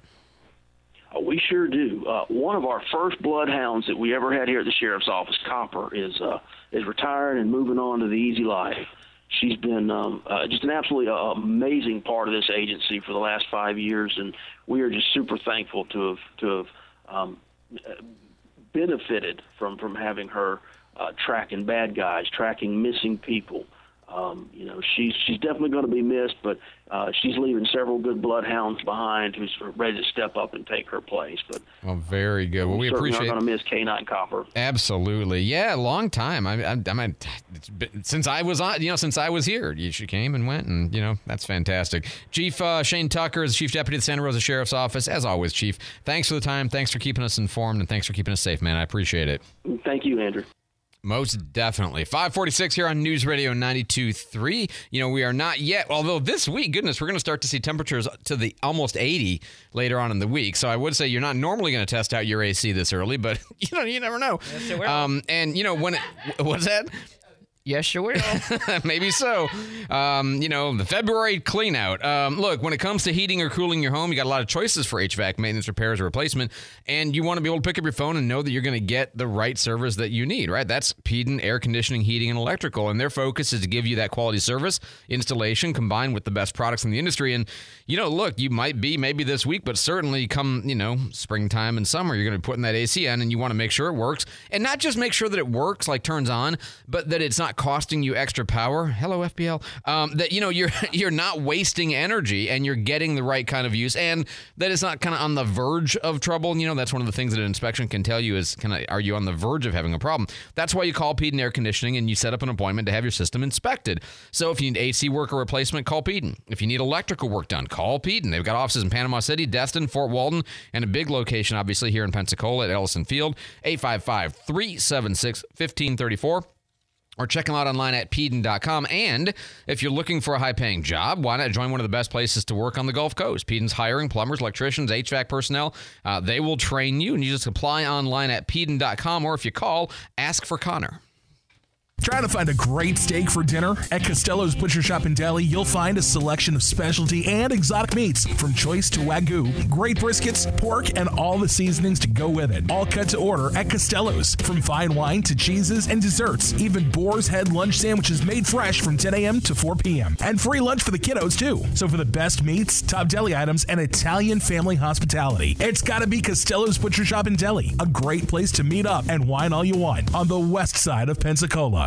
Uh, we sure do. Uh, one of our first bloodhounds that we ever had here at the sheriff's office, Copper, is uh, is retired and moving on to the easy life. She's been um, uh, just an absolutely uh, amazing part of this agency for the last five years, and we are just super thankful to have to have um, benefited from from having her uh, tracking bad guys, tracking missing people. Um, you know, she's she's definitely going to be missed, but uh, she's leaving several good bloodhounds behind who's ready to step up and take her place. But Well, very good. Well, we appreciate. are going to miss Canine Copper. Absolutely, yeah, long time. I, I, I mean, it's been, since I was on, you know, since I was here, you- she came and went, and you know, that's fantastic. Chief uh, Shane Tucker is Chief Deputy of the Santa Rosa Sheriff's Office. As always, Chief, thanks for the time. Thanks for keeping us informed, and thanks for keeping us safe, man. I appreciate it. Thank you, Andrew. Most definitely. 546 here on News Radio 92.3. You know, we are not yet, although this week, goodness, we're going to start to see temperatures to the almost 80 later on in the week. So I would say you're not normally going to test out your AC this early, but you know, you never know. Yes, you will. Um, and, you know, when it, what's that? Yes, you will. Maybe so. Um, you know, the February clean out. Um, look, when it comes to heating or cooling your home, you got a lot of choices for HVAC maintenance, repairs, or replacement. And you want to be able to pick up your phone and know that you're going to get the right service that you need, right? That's Peden Air Conditioning, Heating, and Electrical. And their focus is to give you that quality service, installation, combined with the best products in the industry. And, you know, look, you might be maybe this week, but certainly come, you know, springtime and summer, you're going to be putting that AC in and you want to make sure it works. And not just make sure that it works, like turns on, but that it's not costing you extra power. Hello, FPL. Um, that you know you're you're not wasting energy and you're getting the right kind of use, and that it's not kind of on the verge of trouble. You know that's one of the things that an inspection can tell you is kind of are you on the verge of having a problem? That's why you call Peden Air Conditioning and you set up an appointment to have your system inspected. So if you need AC work or replacement, call Peden. If you need electrical work done, call Peden. They've got offices in Panama City, Destin, Fort Walton, and a big location obviously here in Pensacola at Ellyson Field. 855 376 1534 or check them out online at peden.com. And if you're looking for a high paying job, why not join one of the best places to work on the Gulf Coast? Peden's hiring plumbers, electricians, HVAC personnel. Uh, they will train you, and you just apply online at peden.com, or if you call, ask for Connor. Trying to find a great steak for dinner? At Costello's Butcher Shop and Deli, you'll find a selection of specialty and exotic meats, from choice to wagyu, great briskets, pork, and all the seasonings to go with it. All cut to order at Costello's, from fine wine to cheeses and desserts, even Boar's Head lunch sandwiches made fresh from 10 a.m. to 4 p.m. And free lunch for the kiddos, too. So for the best meats, top deli items, and Italian family hospitality, it's gotta be Costello's Butcher Shop and Deli, a great place to meet up and wine all you want on the west side of Pensacola.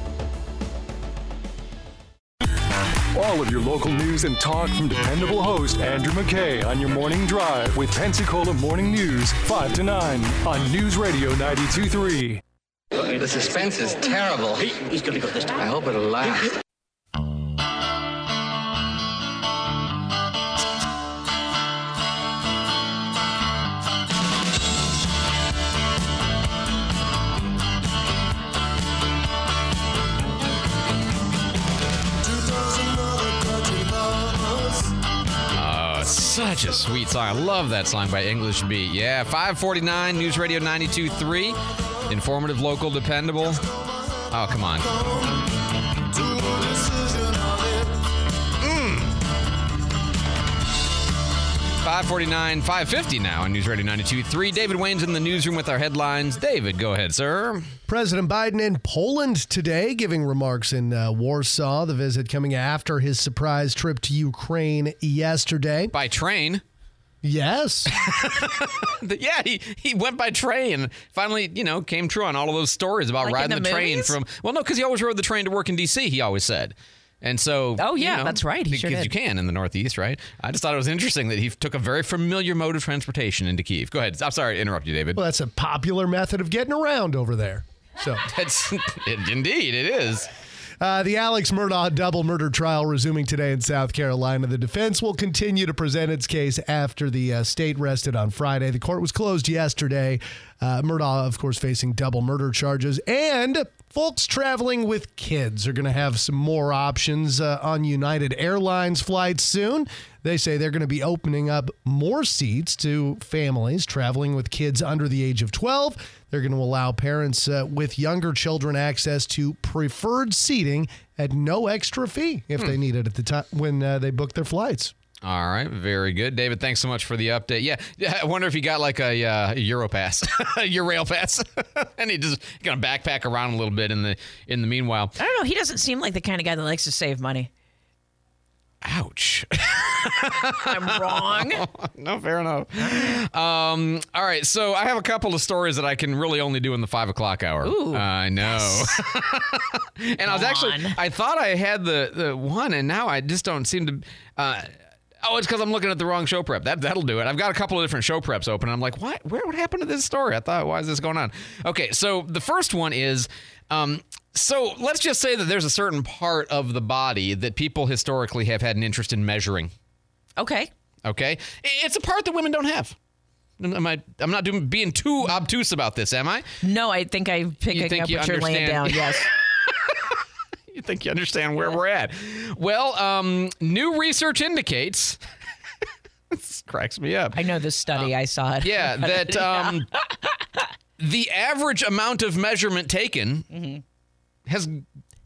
All of your local news and talk from dependable host Andrew McKay on your morning drive with Pensacola Morning News, 5 to 9 on News Radio 92.3. The suspense is terrible. he's gonna go this time. I hope it'll last. Such a sweet song. I love that song by English Beat. Yeah, 549 News Radio 92.3. Informative, local, dependable. Oh, come on. 549, 550 now on News Radio 92.3. David Wayne's in the newsroom with our headlines. David, go ahead, sir. President Biden in Poland today, giving remarks in uh, Warsaw. The visit coming after his surprise trip to Ukraine yesterday. By train. Yes. yeah, he, he went by train. Finally, you know, came true on all of those stories about Like riding the train from. Well, no, because he always rode the train to work in D.C. He always said. And so, Oh, you yeah, know, that's right. He because sure did. you can in the Northeast, right? I just thought it was interesting that he took a very familiar mode of transportation into Kiev. Go ahead. I'm sorry to interrupt you, David. Well, that's a popular method of getting around over there. So That's it, indeed it is. Uh, the Alex Murdaugh double murder trial resuming today in South Carolina. The defense will continue to present its case after the uh, state rested on Friday. The court was closed yesterday. Uh, Murdaugh, of course, facing double murder charges. And folks traveling with kids are going to have some more options uh, on United Airlines flights soon. They say they're going to be opening up more seats to families traveling with kids under the age of 12. They're going to allow parents uh, with younger children access to preferred seating at no extra fee if they need it at the time when uh, they book their flights. All right, very good, David. Thanks so much for the update. Yeah, yeah I wonder if you got like a uh, Euro pass, your rail pass, and he just gonna backpack around a little bit in the in the meanwhile. I don't know. He doesn't seem like the kind of guy that likes to save money. Ouch. I'm wrong. no, fair enough. Um, all right, so I have a couple of stories that I can really only do in the five o'clock hour. Ooh, I know. and I was actually, on. I thought I had the the one, and now I just don't seem to. Uh, Oh, it's because I'm looking at the wrong show prep. That that'll do it. I've got a couple of different show preps open. And I'm like, what? Where? What happened to this story? I thought, why is this going on? Okay, so the first one is, um, so let's just say that there's a certain part of the body that people historically have had an interest in measuring. Okay. Okay, it's a part that women don't have. Am I? I'm not doing being too obtuse about this, am I? No, I think I'm picking think up you what you're laying down. Yes. You think you understand where we're at? Well, um, new research indicates. this cracks me up. I know this study. I saw it. Yeah, that um, the average amount of measurement taken Mm-hmm. has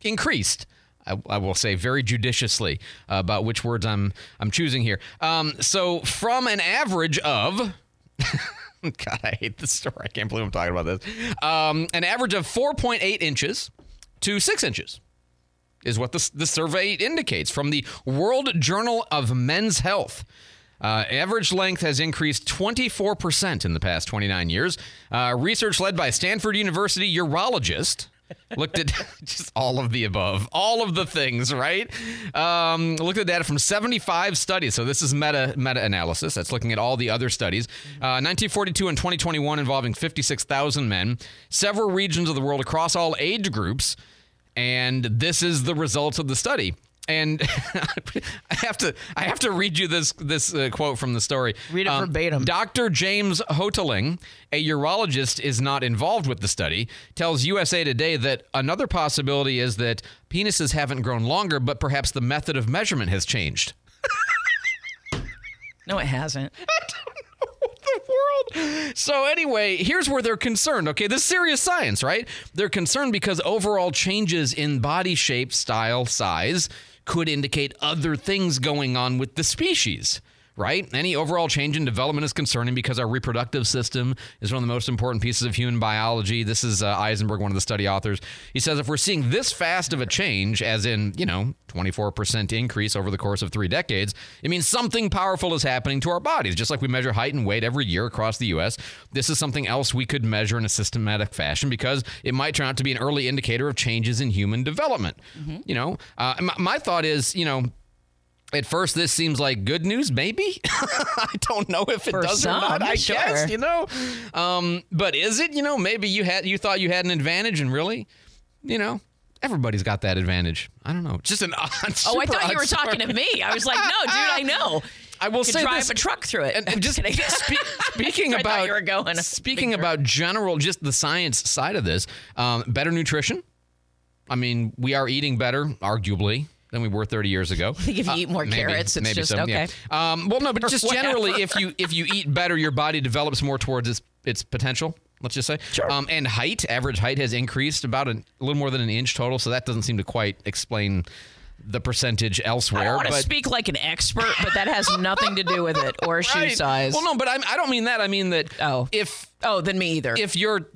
increased. I, I will say very judiciously uh, about which words I'm I'm choosing here. Um, so from an average of. God, I hate this story. I can't believe I'm talking about this. Um, an average of 4.8 inches to 6 inches is what the, the survey indicates from the World Journal of Men's Health. Uh, average length has increased 24% in the past 29 years. Uh, research led by Stanford University urologist looked at just all of the above, all of the things, right? Um, looked at data from 75 studies. So this is meta meta analysis. That's looking at all the other studies. Uh, 1942 and 2021 involving 56,000 men, several regions of the world across all age groups. And this is the results of the study. and I have to I have to read you this this uh, quote from the story. Read it verbatim. Dr. James Hotaling, a urologist is not involved with the study, tells USA Today that another possibility is that penises haven't grown longer, but perhaps the method of measurement has changed. No, it hasn't. So anyway, here's where they're concerned. Okay, this is serious science, right? They're concerned because overall changes in body shape, style, size could indicate other things going on with the species. Right? Any overall change in development is concerning because our reproductive system is one of the most important pieces of human biology. This is uh, Eisenberg, one of the study authors. He says if we're seeing this fast of a change, as in, you know, 24% increase over the course of three decades, it means something powerful is happening to our bodies. Just like we measure height and weight every year across the U.S., this is something else we could measure in a systematic fashion because it might turn out to be an early indicator of changes in human development. You know, uh, my, my thought is, you know, at first, this seems like good news, maybe. I don't know if it For does some, or not. I sure. guess you know, um, but is it? You know, maybe you had you thought you had an advantage, and really, you know, everybody's got that advantage. I don't know. Just an odd. Oh, I thought you were talking to me. I was like, no, dude, I know. I will say drive this- a truck through it. And, and just spe- speaking about you were going. speaking about general, just the science side of this, um, better nutrition. I mean, we are eating better, arguably. Than we were 30 years ago. I think if you eat more carrots, it's just okay. Um, well, no, but just generally, if you if you eat better, your body develops more towards its its potential. Let's just say. Sure. Um, and height, average height has increased about a, a little more than an inch total. So that doesn't seem to quite explain the percentage elsewhere. I don't want to speak like an expert, but that has nothing to do with it or shoe Right. size. Well, no, but I'm, I don't mean that. I mean that. Oh. If oh, then me either. If you're.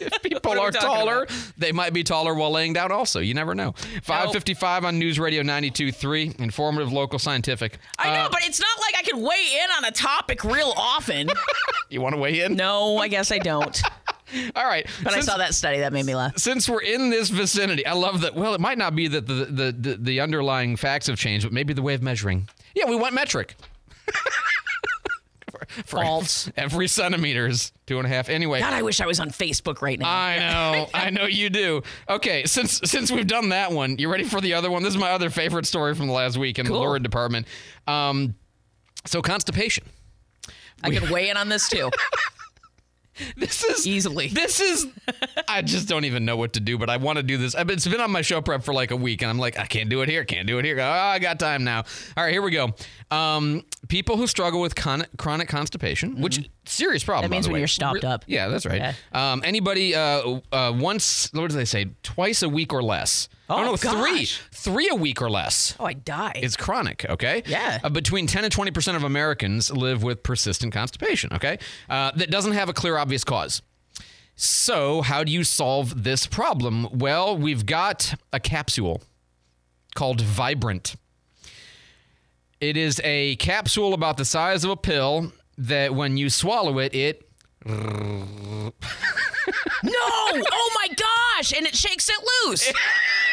if people are are taller, about? they might be taller while laying down. Also, you never know. Five fifty-five on News Radio 92.3, informative, local, scientific. I know, Uh, but it's not like I can weigh in on a topic real often. you want to weigh in? No, I guess I don't. All right, But I saw that study that made me laugh. Since we're in this vicinity, I love that. Well, it might not be that the the, the, the underlying facts have changed, but maybe the way of measuring. Yeah, we went metric. For False. Every centimeter is two and a half. Anyway, God, I wish I was on Facebook right now. I know, I know you do. Okay, since since we've done that one, you ready for the other one? This is my other favorite story from the last week in the Cool. lurid department. Um, so constipation. I can weigh in on this too. This is easily. This is. I just don't even know what to do, but I want to do this. It's been on my show prep for like a week, and I'm like, I can't do it here. Can't do it here. Oh, I got time now. All right, here we go. Um, people who struggle with con- chronic constipation, which serious problem. Mm-hmm. That means when way. you're stopped Re- up. Yeah, that's right. Yeah. Um, anybody uh, uh, once? What do they say? Twice a week or less. Oh, no, three, three a week or less. Oh, I die. It's chronic, okay? Yeah. Uh, between 10 and 20% of Americans live with persistent constipation, okay? Uh, that doesn't have a clear, obvious cause. So, how do you solve this problem? Well, we've got a capsule called Vibrant. It is a capsule about the size of a pill that when you swallow it, it No! Oh my gosh! And it shakes it loose.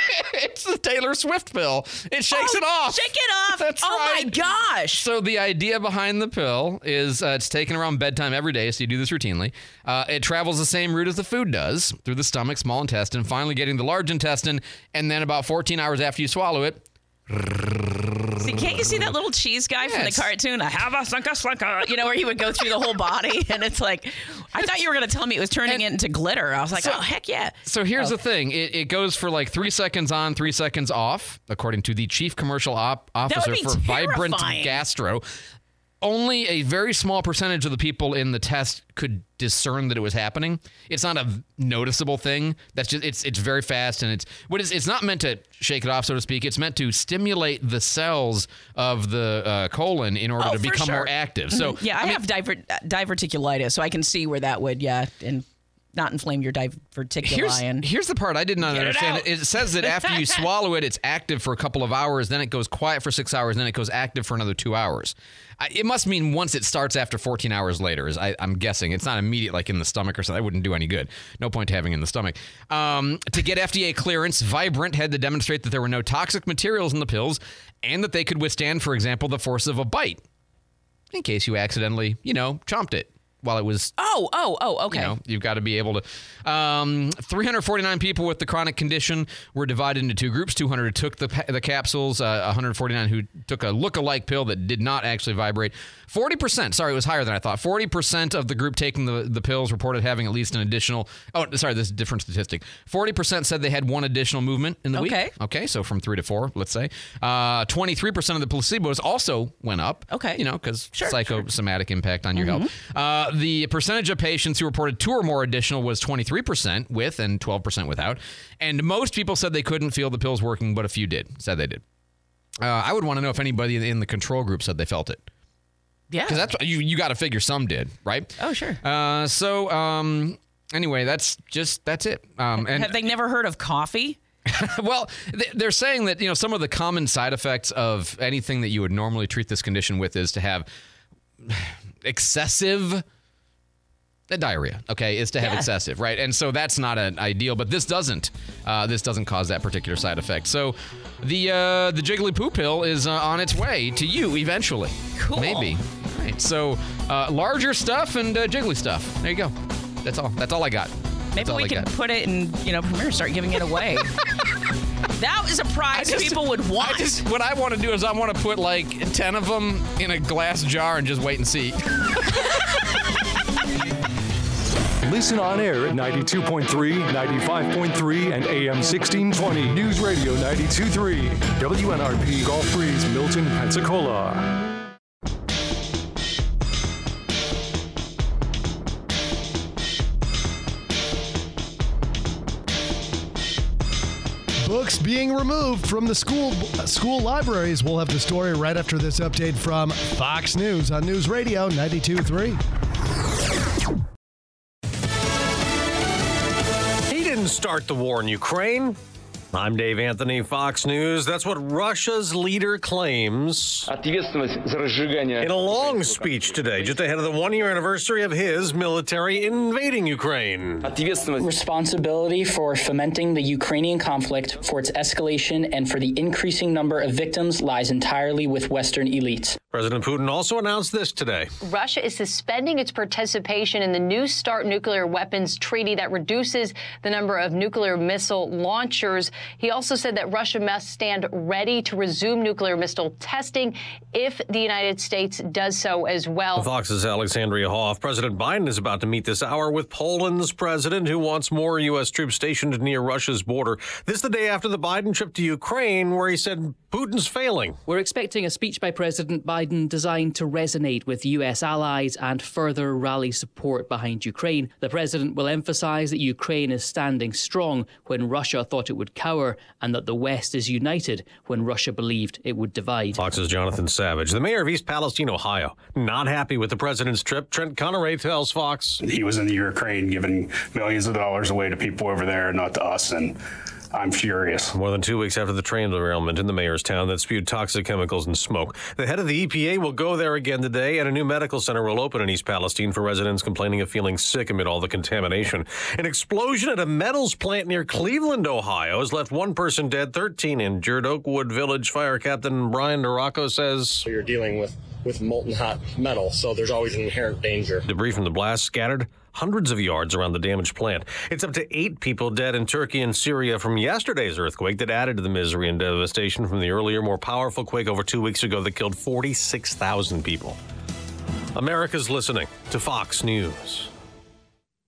it's the Taylor Swift pill. It shakes Oh, it off. Shake it off. That's oh right. my gosh! So the idea behind the pill is uh, it's taken around bedtime every day, so you do this routinely. Uh, it travels the same route as the food does through the stomach, small intestine, finally getting the large intestine, and then about 14 hours after you swallow it, See, can't you see that little cheese guy from the cartoon? I have a slunka slunka. You know, where he would go through the whole body, and it's like, I thought you were going to tell me it was turning it into glitter. I was like, So- oh heck yeah! So here's Oh. the thing: it, it goes for like three seconds on, three seconds off, according to the chief commercial op- officer for Vibrant. Gastro. Only a very small percentage of the people in the test could discern that it was happening. It's not a noticeable thing. That's just it's it's very fast and it's what is it's not meant to shake it off, so to speak. It's meant to stimulate the cells of the uh, colon in order Oh, to become sure. more active. So Mhm. yeah, I, have diver- uh, diverticulitis, so I can see where that would yeah, and not inflame your diverticuli. Here's, and here's the part I did not it understand. out. It, says that after you swallow it, it's active for a couple of hours, then it goes quiet for six hours, then it goes active for another two hours. I, it must mean once it starts after 14 hours later, is I, I'm guessing. It's not immediate like in the stomach or something. That wouldn't do any good. No point to having in the stomach. Um, to get FDA clearance, Vibrant had to demonstrate that there were no toxic materials in the pills and that they could withstand, for example, the force of a bite in case you accidentally, you know, chomped it while it was Oh, oh, oh, okay. you know, you've got to be able to. Um, 349 people with the chronic condition were divided into two groups. 200 who took the the capsules. Uh, 149 who took a look-alike pill that did not actually vibrate. 40 percent. Sorry, it was higher than I thought. 40 percent of the group taking the the pills reported having at least an additional. Oh, sorry, this is a different statistic. 40 percent said they had one additional movement in the Okay. week. Okay, so from three to four, let's say. Uh, 23 percent of the placebos also went up. Okay, you know because psychosomatic impact on your health. Uh, the percentage of patients who reported two or more additional was 23% with and 12% without. And most people said they couldn't feel the pills working, but a few did, said they did. Uh, I would want to know if anybody in the control group said they felt it. Yeah. Because that's you, you got to figure some did, right? Oh, sure. Uh, so, um, anyway, that's just, that's it. Um, and Have they never heard of coffee? well, they're saying that you know some of the common side effects of anything that you would normally treat this condition with is to have excessive diarrhea. Okay, is to have Yeah. excessive, right? And so that's not an ideal, but this doesn't. Uh, this doesn't cause that particular side effect. So the uh, the jiggly poo pill is uh, on its way to you eventually. Cool. Maybe. All right. So uh, larger stuff and uh, jiggly stuff. There you go. That's all. That's all I got. Maybe we I can got. put it in, you know, Premiere, start giving it away. that is a prize just- people would want. I just, what I want to do is I want to put like 10 of them in a glass jar and just wait and see. Listen on air at 92.3, 95.3, and AM 1620. News Radio 92.3. WNRP Gulf Breeze, Milton, Pensacola. Books being removed from the school uh, school libraries. We'll have the story right after this update from Fox News on News Radio 92.3. didn't start the war in Ukraine. I'm Dave Anthony, Fox News. That's what Russia's leader claims. In a long speech today, just ahead of the one year anniversary of his military invading Ukraine. Responsibility for fomenting the Ukrainian conflict, for its escalation, and for the increasing number of victims lies entirely with Western elites. President Putin also announced this today. Russia is suspending its participation in the New START nuclear weapons treaty that reduces the number of nuclear missile launchers. He also said that Russia must stand ready to resume nuclear missile testing if the United States does so as well. Fox's Alexandria Hoff. President Biden is about to meet this hour with Poland's president, who wants more U.S. troops stationed near Russia's border. This the day after the Biden trip to Ukraine, where he said Putin's failing. We're expecting a speech by President Biden designed to resonate with US allies and further rally support behind Ukraine. The president will emphasize that Ukraine is standing strong when Russia thought it would cower and that the West is united when Russia believed it would divide. Fox's Jonathan Savage. The mayor of East Palestine, Ohio, not happy with the president's trip. Trent Conaway tells Fox. He was in the Ukraine giving millions of dollars away to people over there, not to us. And I'm furious. More than two weeks after the train derailment in the mayor's town that spewed toxic chemicals and smoke. The head of the EPA will go there again today, and a new medical center will open in East Palestine for residents complaining of feeling sick amid all the contamination. An explosion at a metals plant near Cleveland, Ohio, has left one person dead, 13 injured. Oakwood Village Fire Captain Brian Duraco says. You're dealing with, with molten hot metal, so there's always an inherent danger. Debris from the blast scattered hundreds of yards around the damaged plant. It's up to eight people dead in Turkey and Syria from yesterday's earthquake that added to the misery and devastation from the earlier, more powerful quake over two weeks ago that killed 46,000 people. America's listening to Fox News.